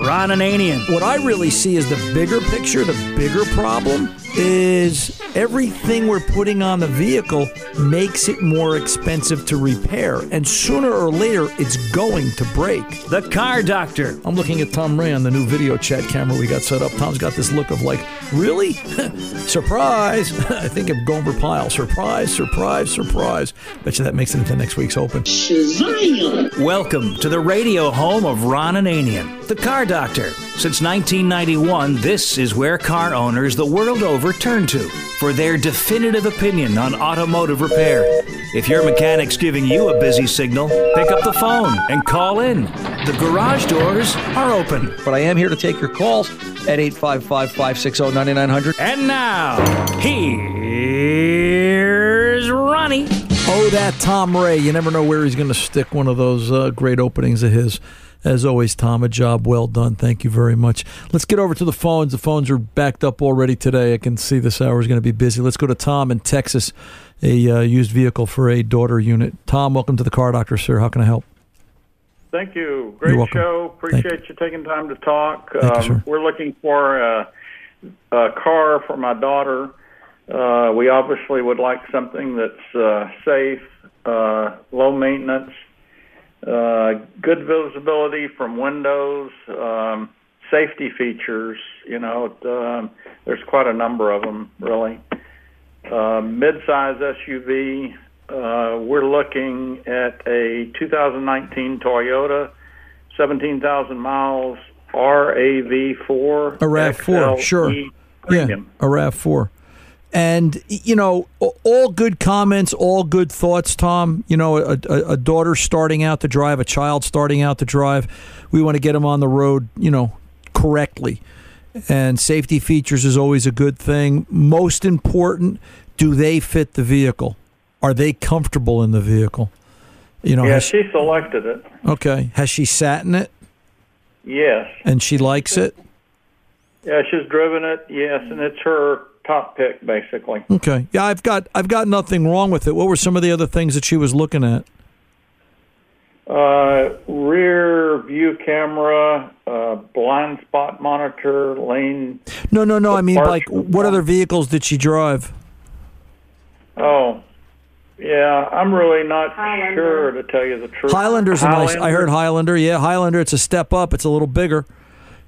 Ron Ananian. What I really see is the bigger picture, the bigger problem is everything we're putting on the vehicle makes it more expensive to repair. And sooner or later, it's going to break. The Car Doctor. I'm looking at Tom Ray on the new video chat camera we got set up. Tom's got this look of like, really? surprise. I think of Gomer Pyle. Surprise, surprise, surprise. Bet you that makes it into next week's Open. Shazam! Welcome to the radio home of Ron Ananian, the Car Doctor. Since 1991, this is where car owners the world over turn to for their definitive opinion on automotive repair. If your mechanic's giving you a busy signal, pick up the phone and call in. The garage doors are open. But I am here to take your calls at 855 560 9900. And now, here's Ronnie. Oh, that Tom Ray. You never know where he's going to stick one of those uh, great openings of his. As always, Tom, a job well done. Thank you very much. Let's get over to the phones. The phones are backed up already today. I can see this hour is going to be busy. Let's go to Tom in Texas, a uh, used vehicle for a daughter unit. Tom, welcome to the Car Doctor, sir. How can I help? Thank you. Great show. Appreciate you. taking time to talk. Thank you. We're looking for a, a car for my daughter. Uh, we obviously would like something that's uh, safe, uh, low maintenance, good visibility from windows, um, safety features. You know, um, there's quite a number of them, really. Uh, mid-size SUV. Uh, we're looking at a 2019 Toyota, 17,000 miles, RAV4. A RAV4, sure. XLE Yeah, a RAV4. And, you know, all good comments, all good thoughts, Tom. You know, a, a, a daughter starting out to drive, a child starting out to drive. We want to get them on the road, you know, correctly. And safety features is always a good thing. Most important, do they fit the vehicle? Are they comfortable in the vehicle? You know, Yeah, has- she selected it. okay. Has she sat in it Yes. and she likes it? Yeah, she's driven it. Yes, and it's her top pick, basically. Okay. Yeah, I've got I've got nothing wrong with it. What were some of the other things that she was looking at? Uh, rear view camera, uh, blind spot monitor, lane. No, no, no. I mean, like, Departure. what other vehicles did she drive? Oh, yeah. I'm really not sure to tell you the truth. Highlander's a nice. I heard Highlander? Highlander. Yeah, Highlander. It's a step up. It's a little bigger.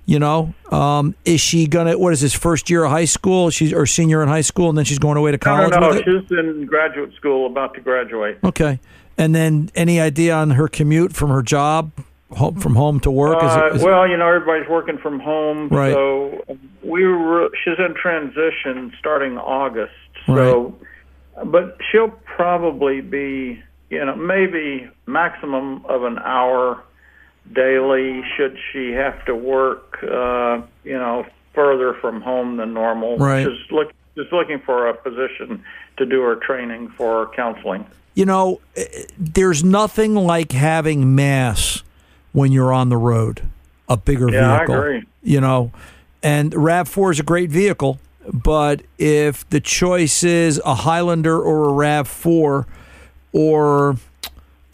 You know, um, is she gonna? What is this first year of high school? She's or senior in high school, and then she's going away to college no, no. it. She's in graduate school, about to graduate. Okay, and then any idea on her commute from her job, home, from home to work? Is Uh, it, is it- well, you know, everybody's working from home, Right. so we were. She's in transition starting August, so. But she'll probably be, you know, maybe maximum of an hour daily. Should she have to work, uh, you know, further from home than normal? Right. She's look. Just looking for a position to do her training for counseling. you know, eh, there's nothing like having mass when you're on the road. A bigger Yeah, I vehicle. agree. You know, and Rav Four is a great vehicle, but if the choice is a Highlander or a Rav Four, or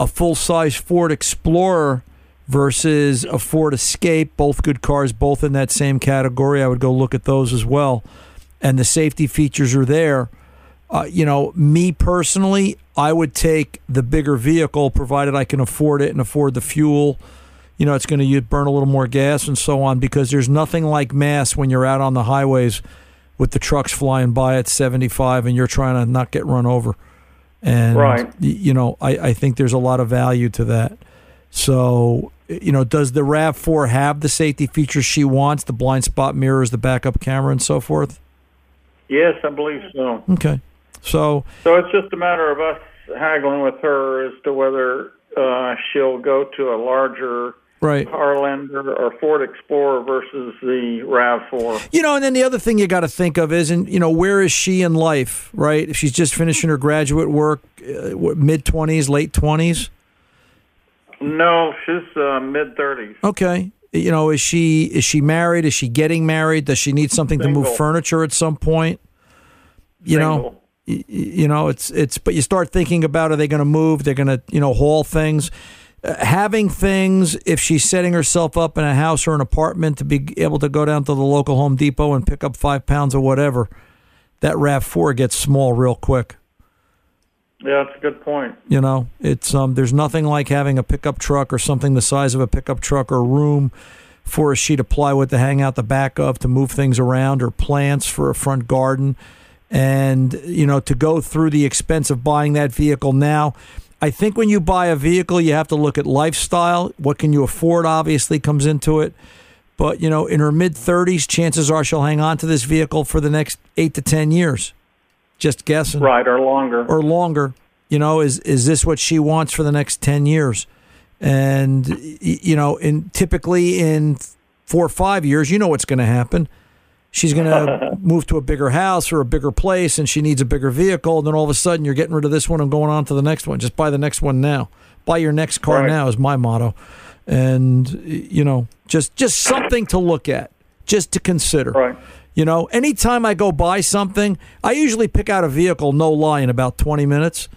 a full size Ford Explorer versus a Ford Escape, both good cars, both in that same category, I would go look at those as well. And the safety features are there. Uh, you know, me personally, I would take the bigger vehicle provided I can afford it and afford the fuel. You know, it's going to burn a little more gas and so on because there's nothing like mass when you're out on the highways with the trucks flying by at 75 and you're trying to not get run over. And, Right. you know, I, I think there's a lot of value to that. So, you know, does the RAV4 have the safety features she wants, the blind spot mirrors, the backup camera, and so forth? Yes, I believe so. Okay. So, So it's just a matter of us haggling with her as to whether uh, she'll go to a larger right. Highlander or Ford Explorer versus the RAV4. You know, and then the other thing you got to think of is, and you know, where is she in life, right? If she's just finishing her graduate work, uh, mid twenties, late twenties. No, she's uh, mid 30s. Okay. You know, is she is she married? Is she getting married? Does she need something to move furniture at some point? You know, Single. y- y- you know, it's it's. But you start thinking about are they going to move? They're going to you know haul things. Uh, having things, if she's setting herself up in a house or an apartment to be able to go down to the local Home Depot and pick up five pounds or whatever, that Rav Four gets small real quick. Yeah, that's a good point. You know, it's um, there's nothing like having a pickup truck or something the size of a pickup truck or room for a sheet of plywood to hang out the back of to move things around or plants for a front garden. And, you know, to go through the expense of buying that vehicle now, I think when you buy a vehicle, you have to look at lifestyle. What can you afford, obviously, comes into it. But, you know, in her mid 30s, chances are she'll hang on to this vehicle for the next eight to 10 years. Just guessing Right, or longer. or longer. You know, is is this what she wants for the next ten years? And you know, in typically in four or five years, you know what's going to happen. She's going to move to a bigger house or a bigger place, and she needs a bigger vehicle. And then all of a sudden, you're getting rid of this one and going on to the next one. Just buy the next one now. Buy your next car Right. now is my motto. And you know, just just something to look at, just to consider. Right. You know, anytime I go buy something, I usually pick out a vehicle, no lie, in about 20 minutes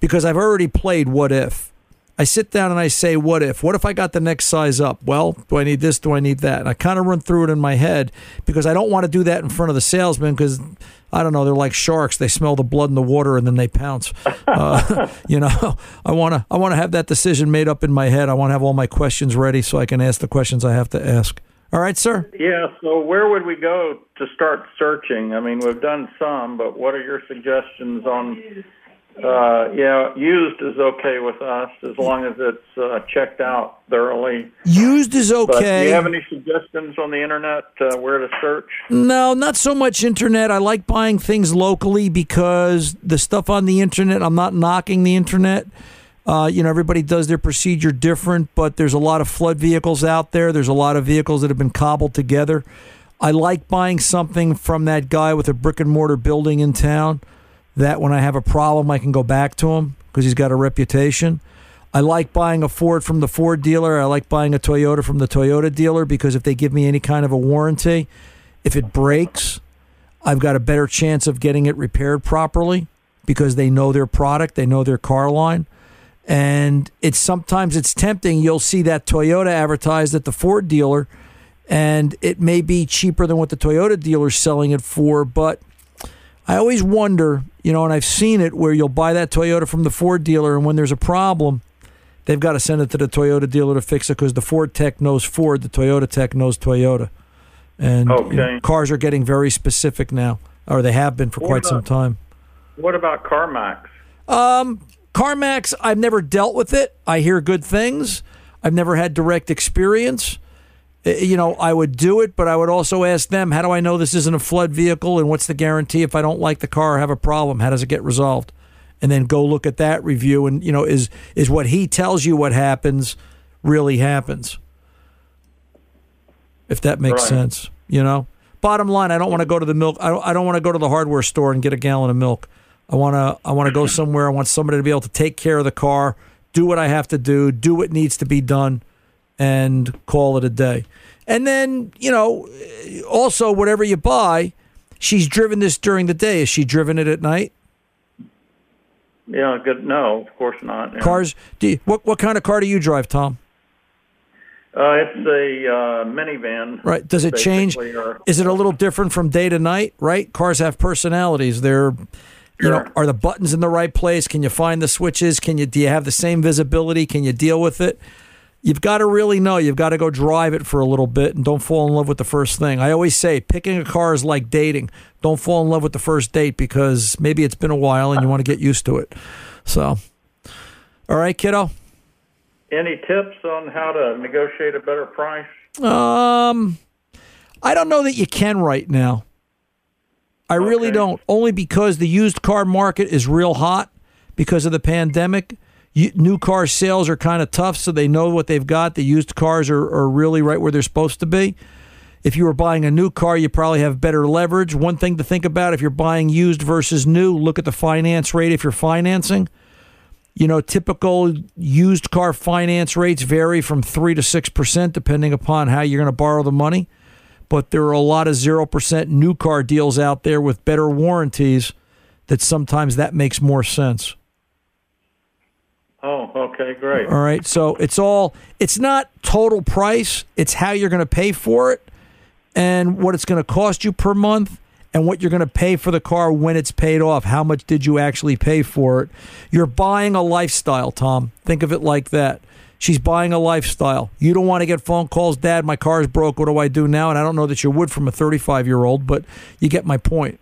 because I've already played what if. I sit down and I say, what if? What if I got the next size up? Well, do I need this? Do I need that? And I kind of run through it in my head because I don't want to do that in front of the salesman because I don't know, they're like sharks. They smell the blood in the water and then they pounce. Uh, you know, I want to I want to have that decision made up in my head. I want to have all my questions ready so I can ask the questions I have to ask. All right, sir? Yeah, so where would we go to start searching? I mean, we've done some, but what are your suggestions on? Uh, yeah, used is okay with us as long as it's uh, checked out thoroughly. Used is But okay. do you have any suggestions on the internet uh, where to search? No, not so much internet. I like buying things locally because the stuff on the internet, I'm not knocking the internet. Uh, you know, everybody does their procedure different, but there's a lot of flood vehicles out there. There's a lot of vehicles that have been cobbled together. I like buying something from that guy with a brick and mortar building in town that when I have a problem, I can go back to him because he's got a reputation. I like buying a Ford from the Ford dealer. I like buying a Toyota from the Toyota dealer because if they give me any kind of a warranty, if it breaks, I've got a better chance of getting it repaired properly because they know their product, they know their car line. And it's sometimes it's tempting. You'll see that Toyota advertised at the Ford dealer, and it may be cheaper than what the Toyota dealer's selling it for. But I always wonder, you know, and I've seen it where you'll buy that Toyota from the Ford dealer, and when there's a problem, they've got to send it to the Toyota dealer to fix it because the Ford tech knows Ford, the Toyota tech knows Toyota. And you know, cars are getting very specific now, or they have been for What quite some time. What about CarMax? Um, CarMax, I've never dealt with it. I hear good things. I've never had direct experience. You know, I would do it, but I would also ask them, how do I know this isn't a flood vehicle? And what's the guarantee if I don't like the car or have a problem? How does it get resolved? And then go look at that review. And, you know, is, is what he tells you what happens really happens? If that makes Right. sense, you know? Bottom line, I don't want to go to the milk. I don't, I don't want to go to the hardware store and get a gallon of milk. I want to I want to go somewhere. I want somebody to be able to take care of the car, do what I have to do, do what needs to be done, and call it a day. And then you know, also whatever you buy, she's driven this during the day. Is she driven it at night? Yeah, good. No, of course not. Yeah. Cars? Do you, what what kind of car do you drive, Tom? Uh, it's a uh, minivan. Right? Does it change? or- Is it a little different from day to night? Right? Cars have personalities. They're you know, are the buttons in the right place? Can you find the switches? Can you do you have the same visibility? Can you deal with it? You've got to really know. You've got to go drive it for a little bit and don't fall in love with the first thing. I always say picking a car is like dating. Don't fall in love with the first date because maybe it's been a while and you want to get used to it. So, all right, kiddo. Any tips on how to negotiate a better price? Um, I don't know that you can right now. I really don't. Only because the used car market is real hot because of the pandemic. You, new car sales are kind of tough, so they know what they've got. The used cars are, are really right where they're supposed to be. If you were buying a new car, you probably have better leverage. One thing to think about if you're buying used versus new, look at the finance rate if you're financing. You know, typical used car finance rates vary from 3 to 6% depending upon how you're going to borrow the money. But there are a lot of 0% new car deals out there with better warranties that sometimes that makes more sense. Oh, okay, great. All right. So it's all, it's not total price, it's how you're going to pay for it and what it's going to cost you per month and what you're going to pay for the car when it's paid off. How much did you actually pay for it? You're buying a lifestyle, Tom. Think of it like that. She's buying a lifestyle. You don't want to get phone calls, Dad, my car's broke. What do I do now? And I don't know that you would from a 35 year old, but you get my point.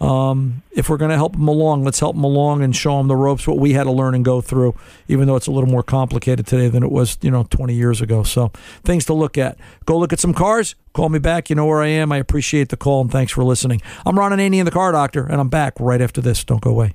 Um, if we're going to help them along, let's help them along and show them the ropes, what we had to learn and go through, even though it's a little more complicated today than it was, you know, 20 years ago. So things to look at. Go look at some cars. Call me back. You know where I am. I appreciate the call and thanks for listening. I'm Ron Ananian, the car doctor, and I'm back right after this. Don't go away.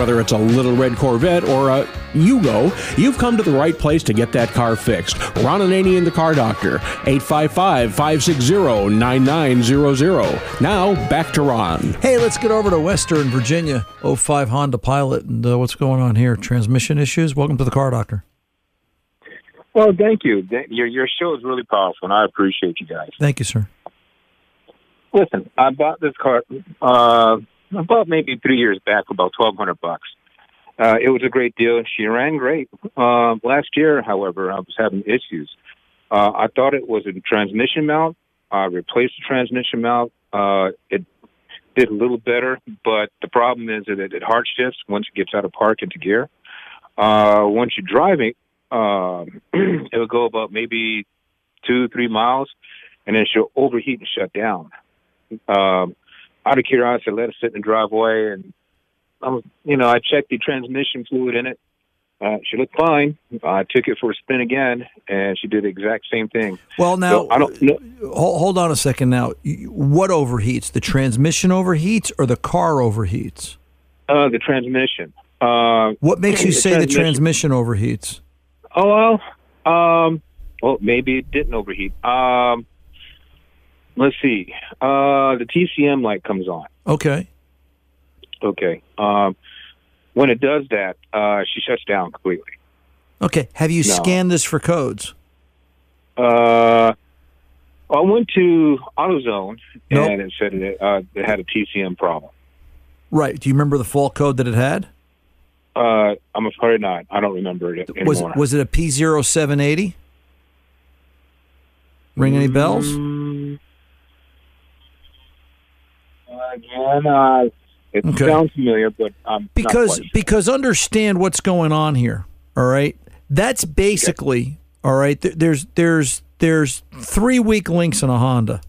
Whether it's a little red Corvette or a Yugo, you've come to the right place to get that car fixed. Ron Ananian, the car doctor, 855 560 9900. Now, back to Ron. Hey, let's get over to Western Virginia, 05 Honda Pilot. And uh, what's going on here? Transmission issues? Welcome to the car doctor. Well, thank you. Your your show is really powerful, and I appreciate you guys. Thank you, sir. Listen, I bought this car uh, about maybe three years back, about twelve hundred bucks. Uh, it was a great deal. and She ran great. Uh, last year, however, I was having issues. Uh, I thought it was a transmission mount. I replaced the transmission mount. Uh, it did a little better, but the problem is that it, it hard shifts once it gets out of park into gear. Uh, once you're driving, um, it would go about maybe two, three miles, and then she'll overheat and shut down. Um, out of curiosity, I let it sit in the driveway, and um, you know, I checked the transmission fluid in it. Uh, she looked fine. I took it for a spin again, and she did the exact same thing. Well, now, So I don't know. hold, hold on a second. Now, what overheats? The transmission overheats or the car overheats? Uh, the transmission. Uh, What makes you the say the transmission overheats? Oh well, um, well maybe it didn't overheat. Um, let's see. Uh, the TCM light comes on. Okay. Okay. Um, when it does that, uh, she shuts down completely. Okay. Have you No. scanned this for codes? Uh, I went to AutoZone Nope. and it said it, uh, it had a TCM problem. Right. Do you remember the fault code that it had? Uh, I'm afraid not. I don't remember it anymore. Was was it a P0780? Ring any bells? Mm, again, uh, it Okay. sounds familiar, but I'm not because sure. because understand what's going on here all right? That's basically all right th- there's there's there's three weak links in a honda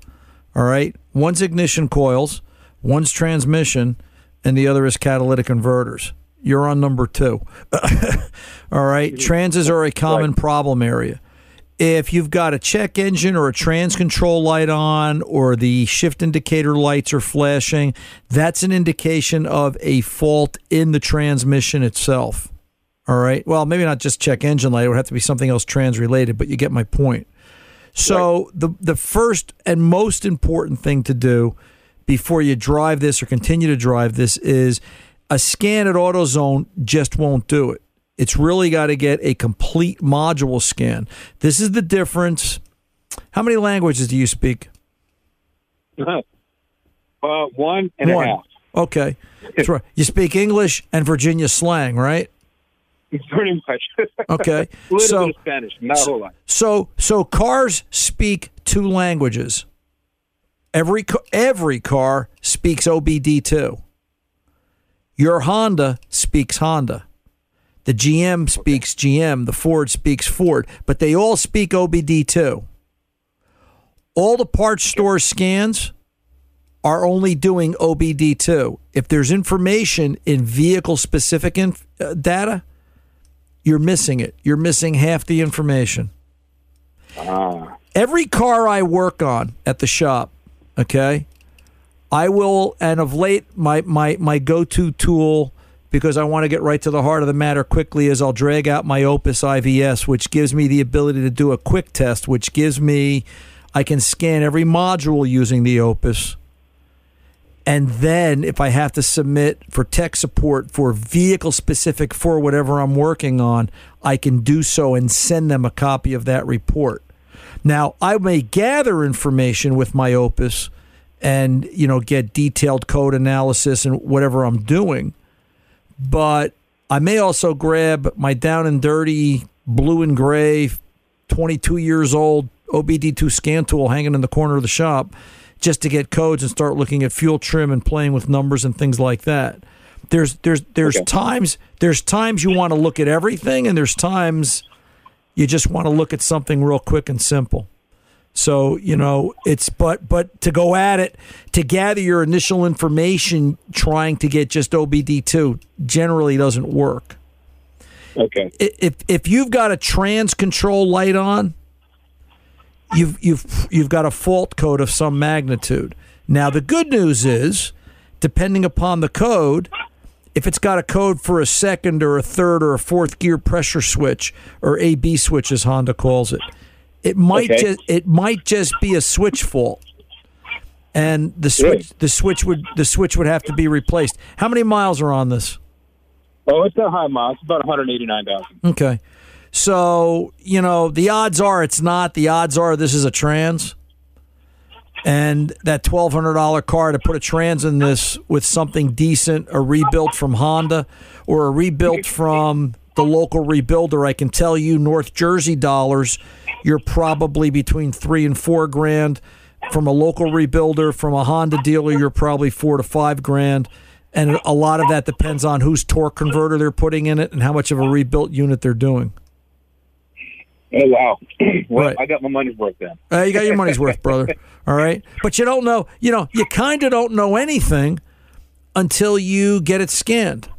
all right? One's ignition coils one's transmission and the other is catalytic converters you're on number two. All right? Transes are a common problem area if you've got a check engine or a trans control light on or the shift indicator lights are flashing, that's an indication of a fault in the transmission itself. All right. Well, maybe not just check engine light, it would have to be something else trans related, but you get my point. So the the first and most important thing to do before you drive this or continue to drive this is a scan at AutoZone just won't do it. It's really got to get a complete module scan. This is the difference. How many languages do you speak? uh, one and One. a half. Okay. That's right. You speak English and Virginia slang, right? Pretty much. Okay. a little so bit of Spanish, not a whole lot. So so cars speak two languages. Every every car speaks OBD2. Your Honda speaks Honda. The GM speaks GM, the Ford speaks Ford, but they all speak OBD2. All the parts store scans are only doing OBD2. If there's information in vehicle specific inf- uh, data, you're missing it. You're missing half the information. Ah. Every car I work on at the shop, okay, I will, and of late, my my my go-to tool because I want to get right to the heart of the matter quickly is I'll drag out my Opus IVS, which gives me the ability to do a quick test, which gives me I can scan every module using the Opus. And then if I have to submit for tech support for vehicle specific for whatever I'm working on, I can do so and send them a copy of that report. Now, I may gather information with my Opus and, you know, get detailed code analysis and whatever I'm doing but I may also grab my down and dirty blue and gray, 22 years old OBD2 scan tool hanging in the corner of the shop just to get codes and start looking at fuel trim and playing with numbers and things like that. There's there's there's Okay. times there's times you want to look at everything and there's times you just want to look at something real quick and simple. So, you know, it's but but to go at it to gather your initial information trying to get just OBD2 generally doesn't work. Okay. If if you've got a trans control light on, you've you've you've got a fault code of some magnitude. Now the good news is, depending upon the code, if it's got a code for a second or a third or a fourth gear pressure switch or AB switch as Honda calls it, it might Okay. just it might just be a switch fault. And the switch the switch would the switch would have to be replaced. How many miles are on this? Oh, it's not high miles. It's about 189,000. Okay. So, you know, the odds are it's not. The odds are this is a trans. And that $1,200 car to put a trans in this with something decent, a rebuilt from Honda or a rebuilt from the local rebuilder, I can tell you, North Jersey dollars, you're probably between three and four grand. From a local rebuilder, from a Honda dealer, you're probably four to five grand. And a lot of that depends on whose torque converter they're putting in it and how much of a rebuilt unit they're doing. Oh, wow. well, Right. I got my money's worth then. Uh, you got your money's worth, brother. All right. But you don't know, you know, you kind of don't know anything until you get it scanned.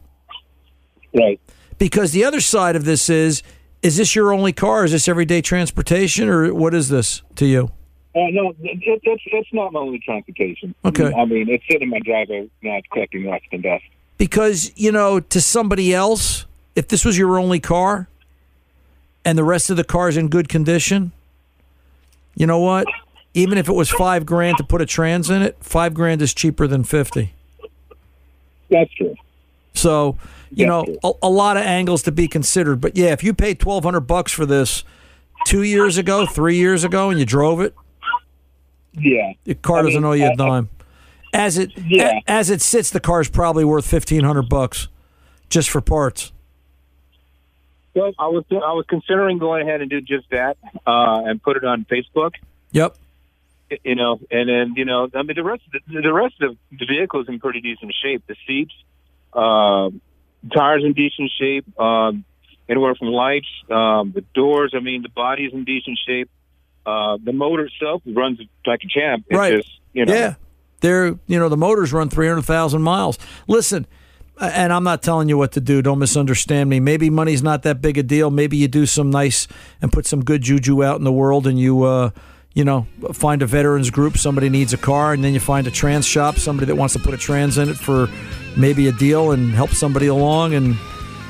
Right. Because the other side of this is is this your only car? Is this everyday transportation or what is this to you? Uh, no, it, it, it's it's not my only transportation. Okay. I mean, it's sitting in my driveway now, it's collecting rust and dust. Because, you know, to somebody else, if this was your only car and the rest of the car's in good condition, you know what? Even if it was five grand to put a trans in it, five grand is cheaper than 50. That's true. So, you know, a, a lot of angles to be considered. But yeah, if you paid twelve hundred bucks for this two years ago, three years ago, and you drove it, Yeah. the car I doesn't mean, owe you a dime. As it Yeah. a- as it sits, the car's probably worth fifteen hundred bucks just for parts. Well, I was I was considering going ahead and do just that uh, and put it on Facebook. Yep. You know, and then you know, I mean, the rest of the, the rest of the vehicle is in pretty decent shape. The seats, um, tires in decent shape. Um, anywhere from lights, um, the doors. I mean, the body is in decent shape. Uh, the motor itself runs like a champ. It's Right. just you know. Yeah. They're you know the motors run three hundred thousand miles. Listen, uh, and I'm not telling you what to do. Don't misunderstand me. Maybe money's not that big a deal. Maybe you do some nice and put some good juju out in the world, and you uh, you know find a veterans group. Somebody needs a car, and then you find a trans shop. Somebody that wants to put a trans in it for maybe a deal and help somebody along and.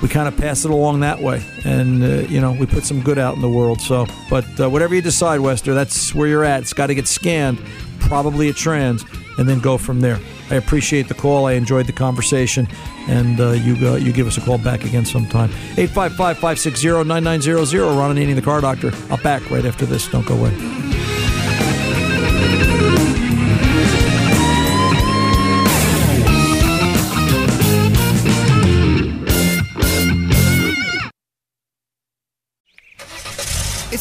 We kind of pass it along that way, and uh, you know we put some good out in the world. So, but uh, whatever you decide, Wester, that's where you're at. It's got to get scanned, probably a trans, and then go from there. I appreciate the call. I enjoyed the conversation, and uh, you uh, you give us a call back again sometime. 855-560-9900. Ron Ananian, the car doctor. I'll back right after this. Don't go away.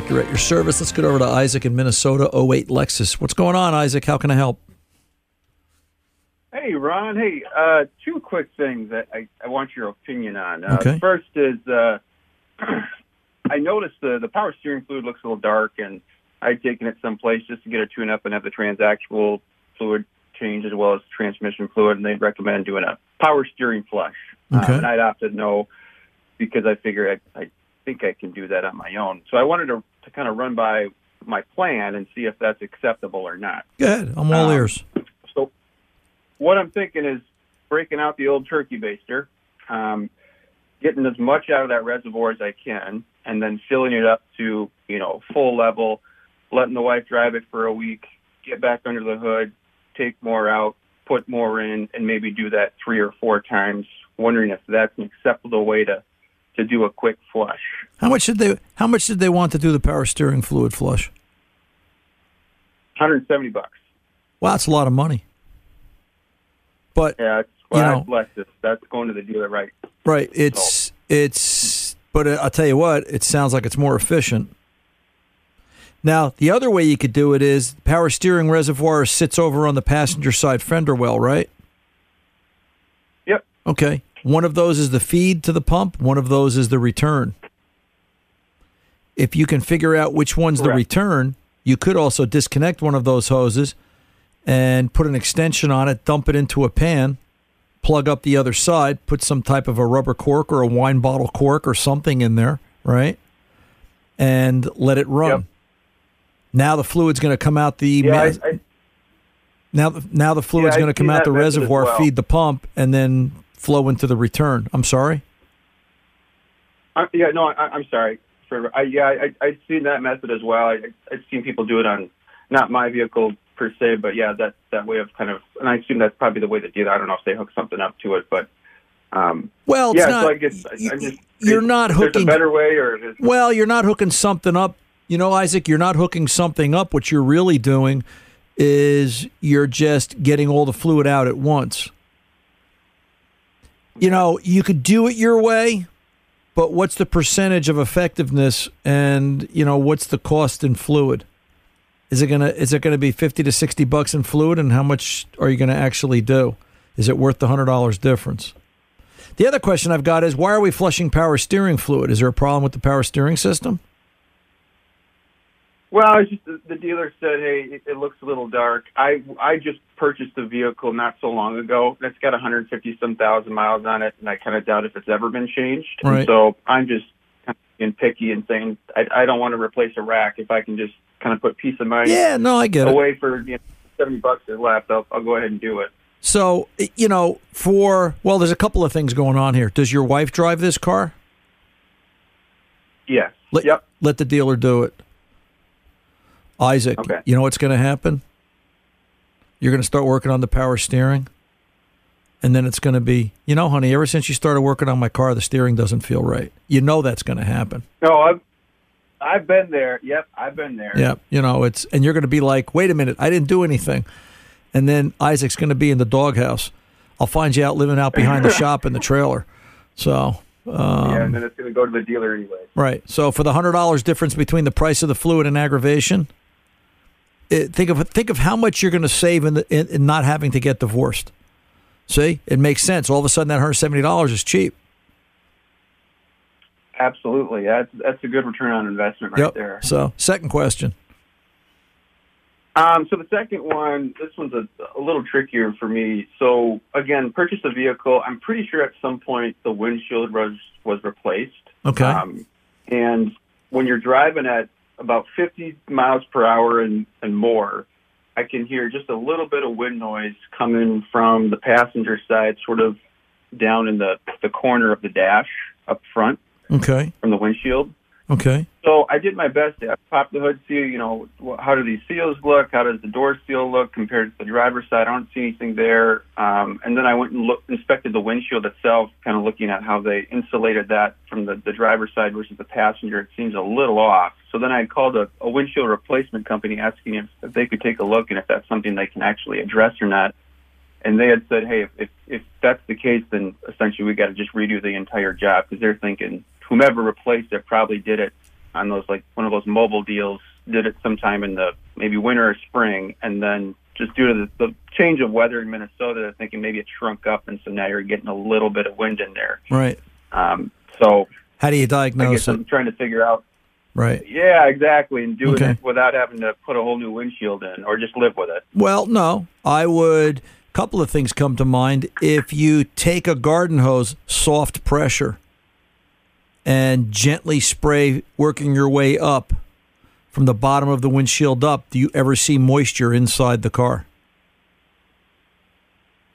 Doctor at your service. Let's get over to Isaac in Minnesota, 08 Lexus. What's going on, Isaac? How can I help? Hey, Ron. Hey, uh, two quick things that I, I want your opinion on. Uh, Okay. First is uh, I noticed the, the power steering fluid looks a little dark, and I'd taken it someplace just to get a tune up and have the transactional fluid change as well as transmission fluid, and they'd recommend doing a power steering flush. Okay. Uh, and I'd opted no because I figure I, I think I can do that on my own. So I wanted to, to kind of run by my plan and see if that's acceptable or not. Good. I'm all Um, ears. So what I'm thinking is breaking out the old turkey baster, um, getting as much out of that reservoir as I can, and then filling it up to you know full level, letting the wife drive it for a week, get back under the hood, take more out, put more in, and maybe do that three or four times. Wondering if that's an acceptable way to to do a quick flush. How much did they How much did they want to do the power steering fluid flush? 170 bucks. Wow, that's a lot of money. But Yeah, it's You well, know- that's Lexus. That's going to the dealer, right? right, it's it's. But uh, I'll tell you what, it sounds like it's more efficient. Now, the other way you could do it is power steering reservoir sits over on the passenger side fender well, right? Yep. Okay. One of those is the feed to the pump, one of those is the return. If you can figure out which one's the return, you could also disconnect one of those hoses and put an extension on it, dump it into a pan, plug up the other side, put some type of a rubber cork or a wine bottle cork or something in there, right? And let it run. Yep. Now the fluid's going to come out the Yeah, ma- I, now, the- now the fluid's Yeah, going to come out the reservoir, well. feed the pump, and then flow into the return. I'm sorry. I, yeah, no, I, I'm sorry. For, I, yeah, I, I've seen that method as well. I, I've seen people do it on not my vehicle per se, but yeah, that that way of kind of, and I assume that's probably the way they do that. I don't know if they hook something up to it, but Um, Well, it's yeah, not- so I guess I, I just you're not hooking- a better way, or is Well, you're not hooking something up. You know, Isaac, you're not hooking something up. What you're really doing is you're just getting all the fluid out at once. You know, you could do it your way, but what's the percentage of effectiveness and, you know, what's the cost in fluid? Is it to is it to be 50 to 60 bucks in fluid and how much are you to actually do? Is it worth the $100 difference? The other question I've got is why are we flushing power steering fluid? Is there a problem with the power steering system? Well, it's just the, the dealer said, "Hey, it, it looks a little dark." I I just purchased a vehicle not so long ago that's got 150 some thousand miles on it, and I kind of doubt if it's ever been changed. And Right. so I'm just kind of being picky and saying I, I don't want to replace a rack if I can just kind of put peace of mind. Yeah, no, I get it. away for you know, 70 bucks is left. I'll, I'll go ahead and do it. So, you know, for well, there's a couple of things going on here. Does your wife drive this car? Yes. Let, yep. Let the dealer do it. Isaac, Okay. you know what's going to happen? You're going to start working on the power steering. And then it's going to be, you know, honey, ever since you started working on my car, the steering doesn't feel right. You know that's going to happen. No, I've I've been there. Yep, I've been there. Yep, you know, it's and you're going to be like, "Wait a minute, I didn't do anything." And then Isaac's going to be in the doghouse. I'll find you out living out behind the shop in the trailer. So, um, yeah, and then it's going to go to the dealer anyway. right. So for the hundred dollars difference between the price of the fluid and aggravation, think of think of how much you're going to save in, the, in, in not having to get divorced. See, it makes sense. All of a sudden, that hundred seventy dollars is cheap. Absolutely, that's that's a good return on investment right yep. there. So, second question. Um, so the second one, this one's a, a little trickier for me. So again, purchase a vehicle. I'm pretty sure at some point the windshield was was replaced. Okay. Um, and when you're driving at about 50 miles per hour and, and more, I can hear just a little bit of wind noise coming from the passenger side, sort of down in the the corner of the dash up front Okay. from the windshield. Okay. So I did my best. I popped the hood seal. You know, how do these seals look? How does the door seal look compared to the driver's side? I don't see anything there. Um, and then I went and looked, inspected the windshield itself, kind of looking at how they insulated that from the, the driver's side versus the passenger. It seems a little off. So then I called a, a windshield replacement company asking if, if they could take a look and if that's something they can actually address or not. And they had said, hey, if, if, if that's the case, then essentially we got to just redo the entire job because they're thinking whomever replaced it probably did it on those like one of those mobile deals, did it sometime in the maybe winter or spring, and then just due to the, the change of weather in Minnesota, they're thinking maybe it shrunk up, and so now you're getting a little bit of wind in there. Right. Um, so How do you I diagnose guess it? I'm trying to figure out. Right. Yeah, exactly, and doing Okay. it without having to put a whole new windshield in, or just live with it. Well, no. I would. A couple of things come to mind. If you take a garden hose, soft pressure, and gently spray, working your way up from the bottom of the windshield up, do you ever see moisture inside the car?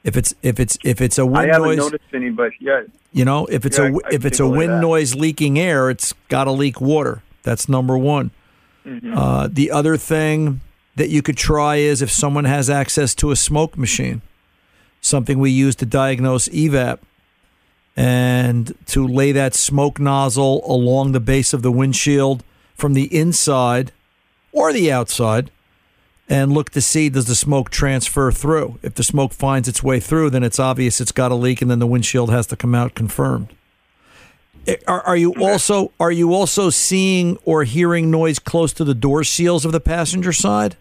If it's if it's if it's a wind I haven't noise, noticed any, but yeah, you know, if it's Yeah, a I- I if it's a a look at wind noise leaking air, it's got to leak water. That's number one. Mhm. Uh, the other thing that you could try is if someone has access to a smoke machine, something we use to diagnose evap, and to lay that smoke nozzle along the base of the windshield from the inside or the outside and look to see does the smoke transfer through. If the smoke finds its way through, then it's obvious it's got a leak, and then the windshield has to come out confirmed. Eh, Are, are you also are you also seeing or hearing noise close to the door seals of the passenger side?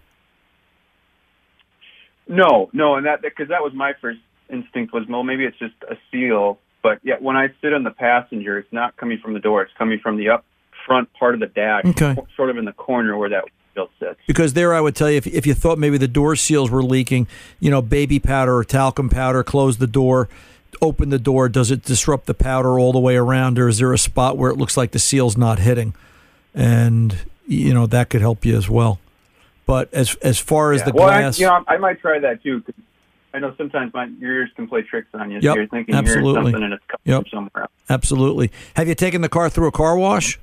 No, no, and that because that was my first instinct was well maybe it's just a seal, but yeah, when I sit on the passenger, it's not coming from the door; it's coming from the up front part of the dash, Okay. sort of in the corner where that windshield sits. Because there, I would tell you, if, if you thought maybe the door seals were leaking, you know, baby powder or talcum powder, close the door, open the door. Does it disrupt the powder all the way around, or is there a spot where it looks like the seal's not hitting? And you know that could help you as well. But as as far as Yeah. the well, glass, I, you know, I might try that too. I know sometimes my your ears can play tricks on you. Yep, so you're thinking you're absolutely. something and it's coming Yep. from somewhere else. absolutely. Have you taken the car through a car wash?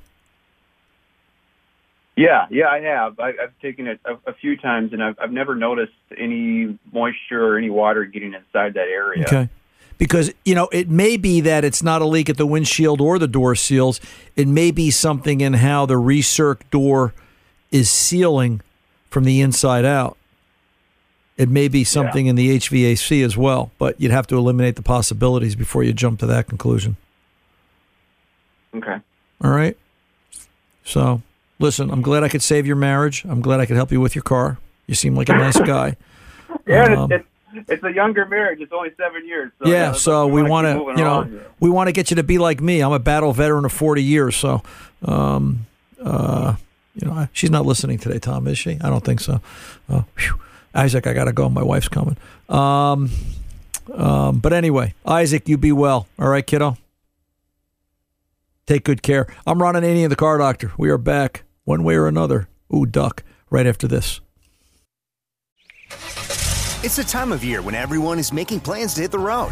Yeah, yeah, I have. I, I've taken it a, a few times, and I've, I've never noticed any moisture or any water getting inside that area. Okay. because you know it may be that it's not a leak at the windshield or the door seals. It may be something in how the recirc door is sealing from the inside out. It may be something in the HVAC as well, but you'd have to eliminate the possibilities before you jump to that conclusion. Okay. All right. So, listen, I'm glad I could save your marriage. I'm glad I could help you with your car. You seem like a nice guy. Yeah, Um, it's, it's, it's a younger marriage. It's only seven years. So, yeah, uh, so we wanna want to, you know, along. we want to get you to be like me. I'm a battle veteran of 40 years, so, um, uh, you know, I- she's not listening today, Tom, is she? I don't think so. Phew. Isaac, I got to go. My wife's coming. Um, um, but anyway, Isaac, you be well. All right, kiddo. Take good care. I'm Ron Ananian, the car doctor. We are back one way or another. Ooh, duck. Right after this. It's the time of year when everyone is making plans to hit the road.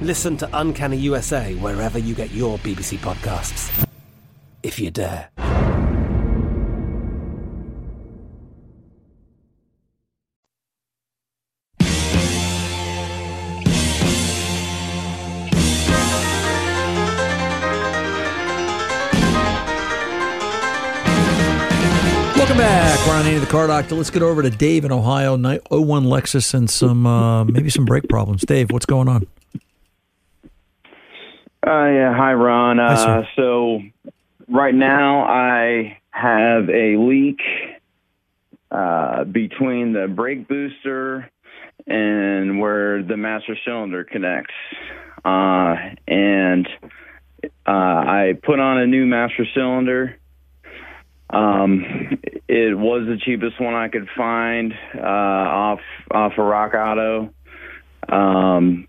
Listen to Uncanny USA wherever you get your BBC podcasts, if you dare. Welcome back. We're on Andy the Car Doctor. Let's get over to Dave in Ohio, ni- 01 Lexus, and some uh, maybe some brake problems. Dave, what's going on? Uh, yeah, hi Ron. Hi, Uh, so right now I have a leak uh, between the brake booster and where the master cylinder connects, uh, and uh, I put on a new master cylinder. Um, it was the cheapest one I could find uh, off off of Rock Auto, um,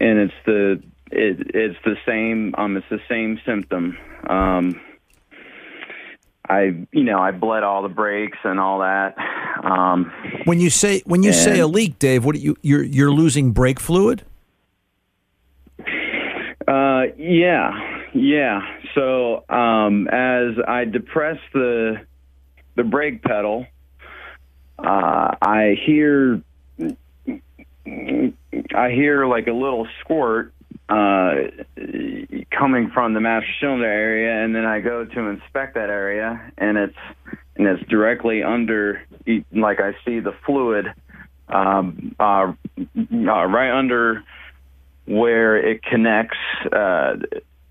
and it's the it, it's the same. Um, it's the same symptom. Um, I you know I bled all the brakes and all that. Um, When you say when you say a leak, Dave, what do you you're you're losing brake fluid? Uh, yeah, yeah. So um, as I depress the the brake pedal, uh, I hear I hear like a little squirt uh, coming from the master cylinder area, and then I go to inspect that area, and it's and it's directly under, like I see the fluid um, uh, uh, right under where it connects uh,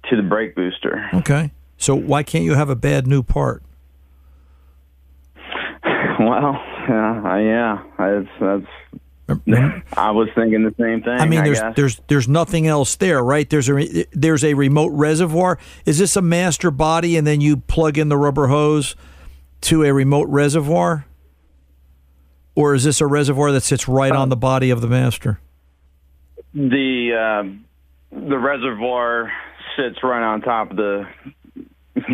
to the brake booster. Okay. So why can't you have a bad new part? Well, yeah, yeah, that's that's. I was thinking the same thing. I mean, there's guess. there's there's nothing else there, right? There's a there's a remote reservoir. Is this a master body, and then you plug in the rubber hose to a remote reservoir, or is this a reservoir that sits right on the body of the master? the um the reservoir sits right on top of the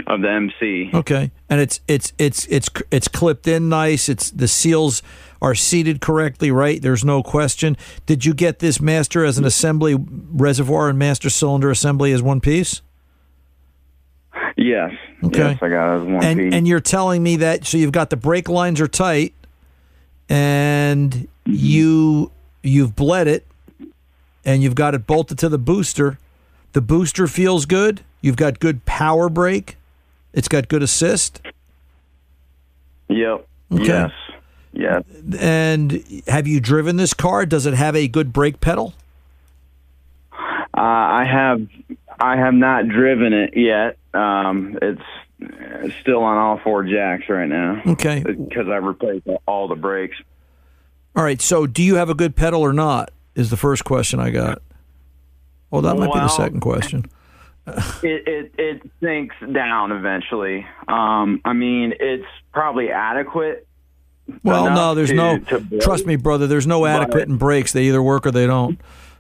of the MC. Okay, and it's it's it's it's it's clipped in nice. It's the seals are seated correctly, right? There's no question. Did you get this master as an assembly reservoir and master cylinder assembly as one piece? Yes. Okay. Yes, I got it as one and piece. and you're telling me that so you've got the brake lines are tight, and mm-hmm. you you've bled it, and you've got it bolted to the booster. The booster feels good. You've got good power brake. It's got good assist. Yep. Okay. Yes. Yes. And have you driven this car? Does it have a good brake pedal? Uh, I have I have not driven it yet. Um, it's it's still on all four jacks right now. Okay. Because I replaced all the brakes. All right. So, do you have a good pedal or not? Is the first question I got. Well, that might be the second question. it, it it sinks down eventually. Um, I mean, it's probably adequate. Well, no, there's to- no. to. Trust me, brother. There's no adequate in brakes. They either work or they don't.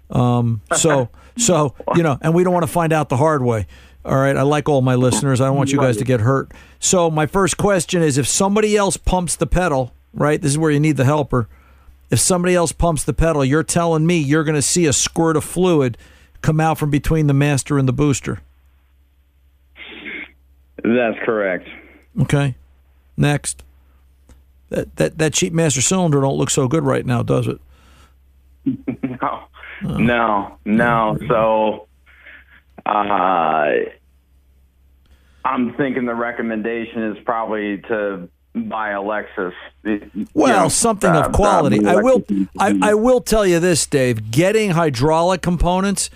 Um, so, so you know, and we don't want to find out the hard way. All right. I like all my listeners. I don't want you guys to get hurt. So, my first question is: if somebody else pumps the pedal, right? This is where you need the helper. If somebody else pumps the pedal, you're telling me you're going to see a squirt of fluid come out from between the master and the booster. That's correct. Okay. Next. That that that cheap master cylinder don't look so good right now, does it? No, no, no. So, uh, I'm thinking the recommendation is probably to buy a Lexus. You Well, know, something uh, of quality. I will. I, I will tell you this, Dave. Getting hydraulic components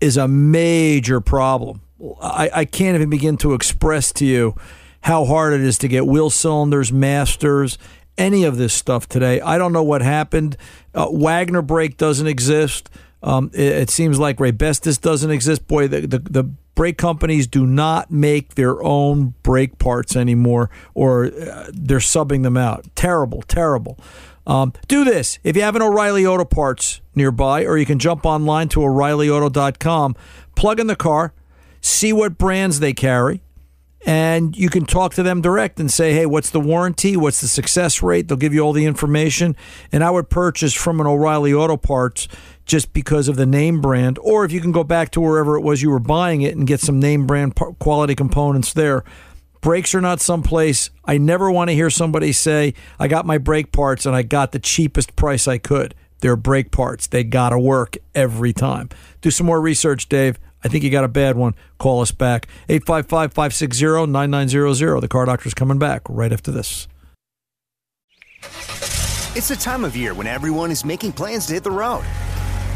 is a major problem. I, I can't even begin to express to you how hard it is to get wheel cylinders, masters, any of this stuff today. I don't know what happened. Uh, Wagner brake doesn't exist. Um, it, it seems like Raybestos doesn't exist. Boy, the, the the brake companies do not make their own brake parts anymore, or uh, they're subbing them out. Terrible, terrible. Um, do this if you have an O'Reilly Auto Parts nearby, or you can jump online to O'ReillyAuto.com, plug in the car, see what brands they carry, and you can talk to them direct and say, hey, what's the warranty? What's the success rate? They'll give you all the information. And I would purchase from an O'Reilly Auto Parts just because of the name brand. Or if you can go back to wherever it was you were buying it and get some name brand quality components there. Brakes are not someplace. I never want to hear somebody say, I got my brake parts and I got the cheapest price I could. They're brake parts. They got to work every time. Do some more research, Dave. I think you got a bad one. Call us back. 855 560 9900. The car doctor's coming back right after this. It's the time of year when everyone is making plans to hit the road.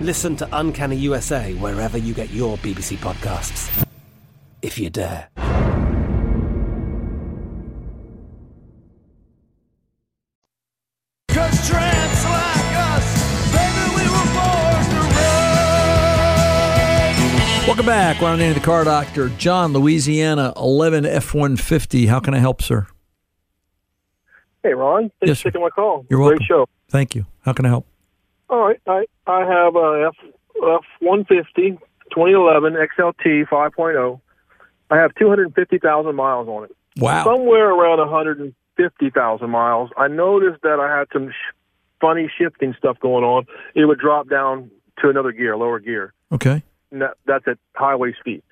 Listen to Uncanny USA wherever you get your BBC podcasts, if you dare. Cause tramps like us, baby, we were born to run. Welcome back. We're on the car doctor, John, Louisiana, 11 F 150. How can I help, sir? Hey, Ron. Thanks Yes, for taking my call. You're Great welcome. show. Thank you. How can I help? All right. I, I have a F, F-150 2011 XLT 5.0. I have 250,000 miles on it. Wow. Somewhere around 150,000 miles. I noticed that I had some sh- funny shifting stuff going on. It would drop down to another gear, lower gear. Okay. That, that's at highway speed.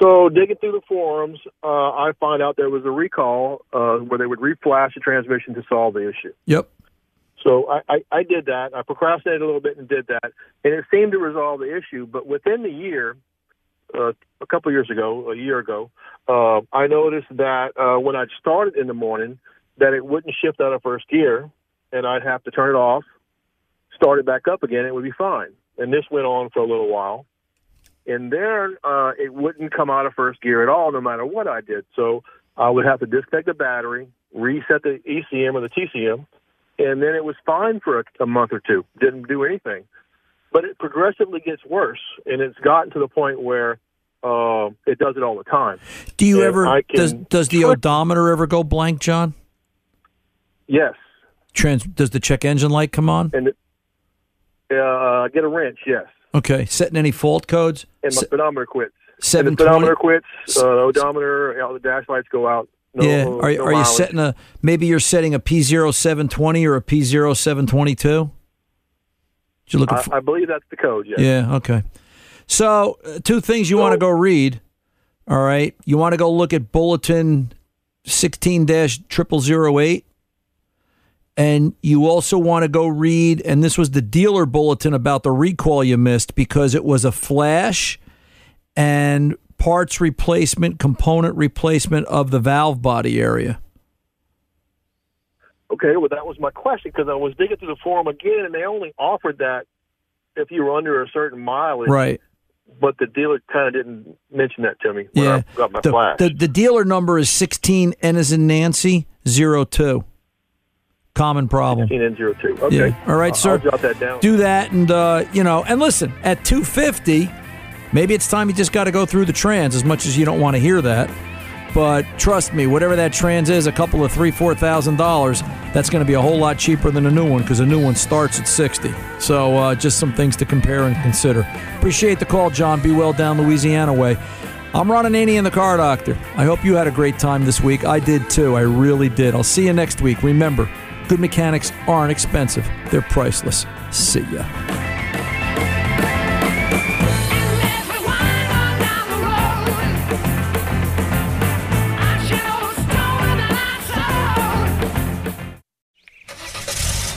So digging through the forums, uh, I find out there was a recall uh, where they would reflash the transmission to solve the issue. Yep. So I, I, I did that. I procrastinated a little bit and did that, and it seemed to resolve the issue. But within the year, uh, a couple years ago, a year ago, uh, I noticed that uh, when I'd start it in the morning, that it wouldn't shift out of first gear, and I'd have to turn it off, start it back up again. It would be fine. And this went on for a little while, and then uh, it wouldn't come out of first gear at all, no matter what I did. So I would have to disconnect the battery, reset the ECM or the TCM, and then it was fine for a, a month or two. Didn't do anything, but it progressively gets worse, and it's gotten to the point where uh, it does it all the time. Do you And ever, does, does the odometer ever go blank, John? Yes, Trans, does the check engine light come on? and it, uh, get a wrench. Yes, Okay. Setting any fault codes? and my speedometer quits. And the speedometer quits. Uh, the odometer, uh, the dash lights go out. No, yeah. no Are, are you setting a, maybe you're setting a P0720 or a P0722? Did you look I, at I believe that's the code. Yes. Yeah, okay. So, uh, two things you want to go read. All right. You want to go look at Bulletin 16 0008. And you also want to go read, and this was the dealer bulletin about the recall you missed because it was a flash and parts replacement, component replacement of the valve body area. Okay, well, that was my question because I was digging through the forum again, and they only offered that if you were under a certain mileage. Right. but the dealer kind of didn't mention that to me when Yeah. I got my The, flash. the the dealer number is 16 N as in Nancy, zero two. Common problem. 16 and 02. Okay. Yeah. All right, sir. I'll jot that down. Do that, and uh, you know, and listen. At two fifty, maybe it's time you just got to go through the trans. As much as you don't want to hear that, but trust me, whatever that trans is, a couple of three, four thousand dollars, that's going to be a whole lot cheaper than a new one because a new one starts at sixty. So uh, just some things to compare and consider. Appreciate the call, John. Be well down Louisiana way. I'm Ron Ananian, the car doctor. I hope you had a great time this week. I did too. I really did. I'll see you next week. Remember, good mechanics aren't expensive, they're priceless. See ya.